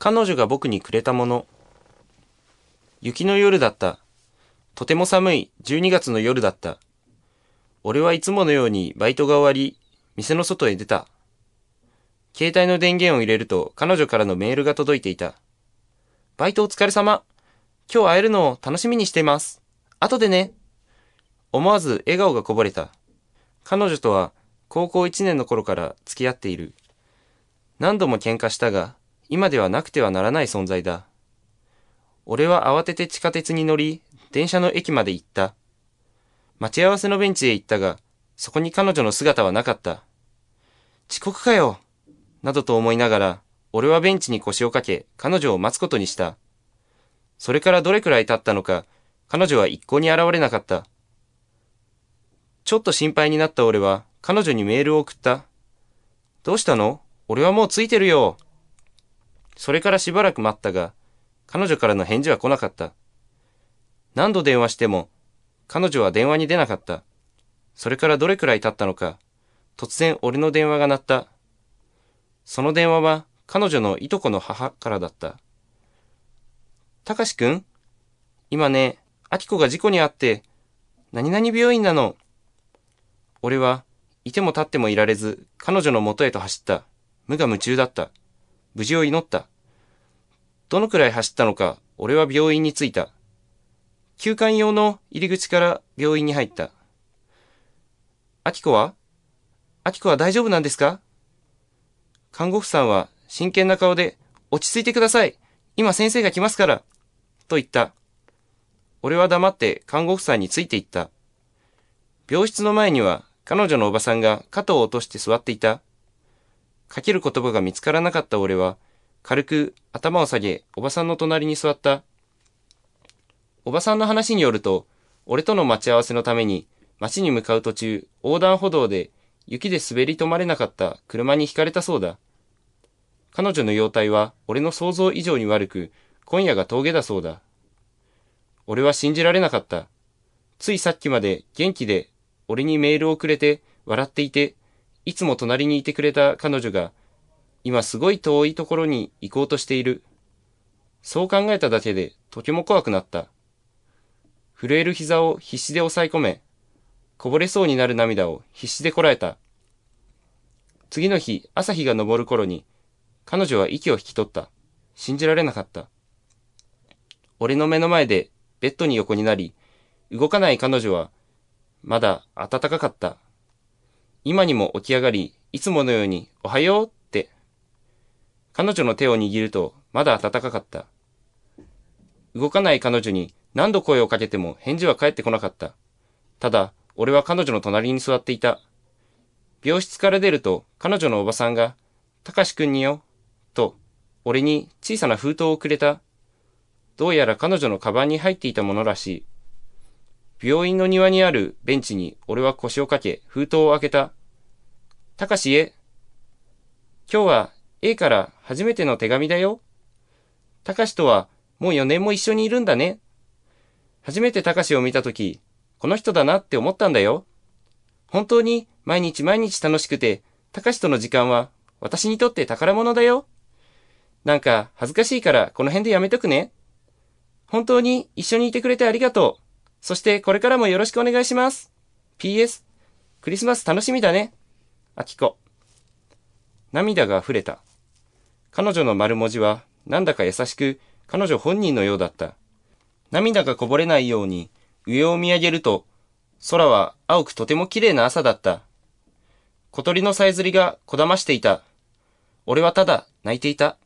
彼女が僕にくれたもの。雪の夜だった。とても寒い12月の夜だった。俺はいつものようにバイトが終わり、店の外へ出た。携帯の電源を入れると彼女からのメールが届いていた。バイトお疲れ様。今日会えるのを楽しみにしています。後でね。思わず笑顔がこぼれた。彼女とは高校1年の頃から付き合っている。何度も喧嘩したが、今ではなくてはならない存在だ。俺は慌てて地下鉄に乗り、電車の駅まで行った。待ち合わせのベンチへ行ったが、そこに彼女の姿はなかった。遅刻かよなどと思いながら、俺はベンチに腰をかけ、彼女を待つことにした。それからどれくらい経ったのか、彼女は一向に現れなかった。ちょっと心配になった俺は、彼女にメールを送った。どうしたの？俺はもうついてるよ。それからしばらく待ったが、彼女からの返事は来なかった。何度電話しても、彼女は電話に出なかった。それからどれくらい経ったのか、突然俺の電話が鳴った。その電話は彼女のいとこの母からだった。たかしくん今ね、あきこが事故に遭って、何々病院なの。俺は、いても立ってもいられず、彼女の元へと走った。無我夢中だった。無事を祈った。どのくらい走ったのか、俺は病院に着いた。休館用の入り口から病院に入った。あきこは？あきこは大丈夫なんですか？看護婦さんは真剣な顔で、落ち着いてください。今先生が来ますから。と言った。俺は黙って看護婦さんについていった。病室の前には彼女のおばさんが肩を落として座っていた。かける言葉が見つからなかった俺は、軽く頭を下げ、おばさんの隣に座った。おばさんの話によると、俺との待ち合わせのために、街に向かう途中、横断歩道で雪で滑り止まれなかった車にひかれたそうだ。彼女の容体は俺の想像以上に悪く、今夜が峠だそうだ。俺は信じられなかった。ついさっきまで元気で俺にメールをくれて笑っていて、いつも隣にいてくれた彼女が、今すごい遠いところに行こうとしている。そう考えただけでとても怖くなった。震える膝を必死で抑え込め、こぼれそうになる涙を必死でこらえた。次の日、朝日が昇る頃に、彼女は息を引き取った。信じられなかった。俺の目の前でベッドに横になり、動かない彼女は、まだ暖かかった。今にも起き上がり、いつものように、おはよう。彼女の手を握ると、まだ暖かかった。動かない彼女に何度声をかけても返事は返ってこなかった。ただ、俺は彼女の隣に座っていた。病室から出ると、彼女のおばさんが、たかしくんによ、と、俺に小さな封筒をくれた。どうやら彼女のカバンに入っていたものらしい。病院の庭にあるベンチに俺は腰をかけ封筒を開けた。たかしへ。今日は A から初めての手紙だよ。たかしとはもう4年も一緒にいるんだね。初めてたかしを見たとき、この人だなって思ったんだよ。本当に毎日毎日楽しくて、たかしとの時間は私にとって宝物だよ。なんか恥ずかしいからこの辺でやめとくね。本当に一緒にいてくれてありがとう。そしてこれからもよろしくお願いします。PS、クリスマス楽しみだね。あきこ。涙が溢れた。彼女の丸文字はなんだか優しく彼女本人のようだった。涙がこぼれないように上を見上げると空は青くとても綺麗な朝だった。小鳥のさえずりがこだましていた。俺はただ泣いていた。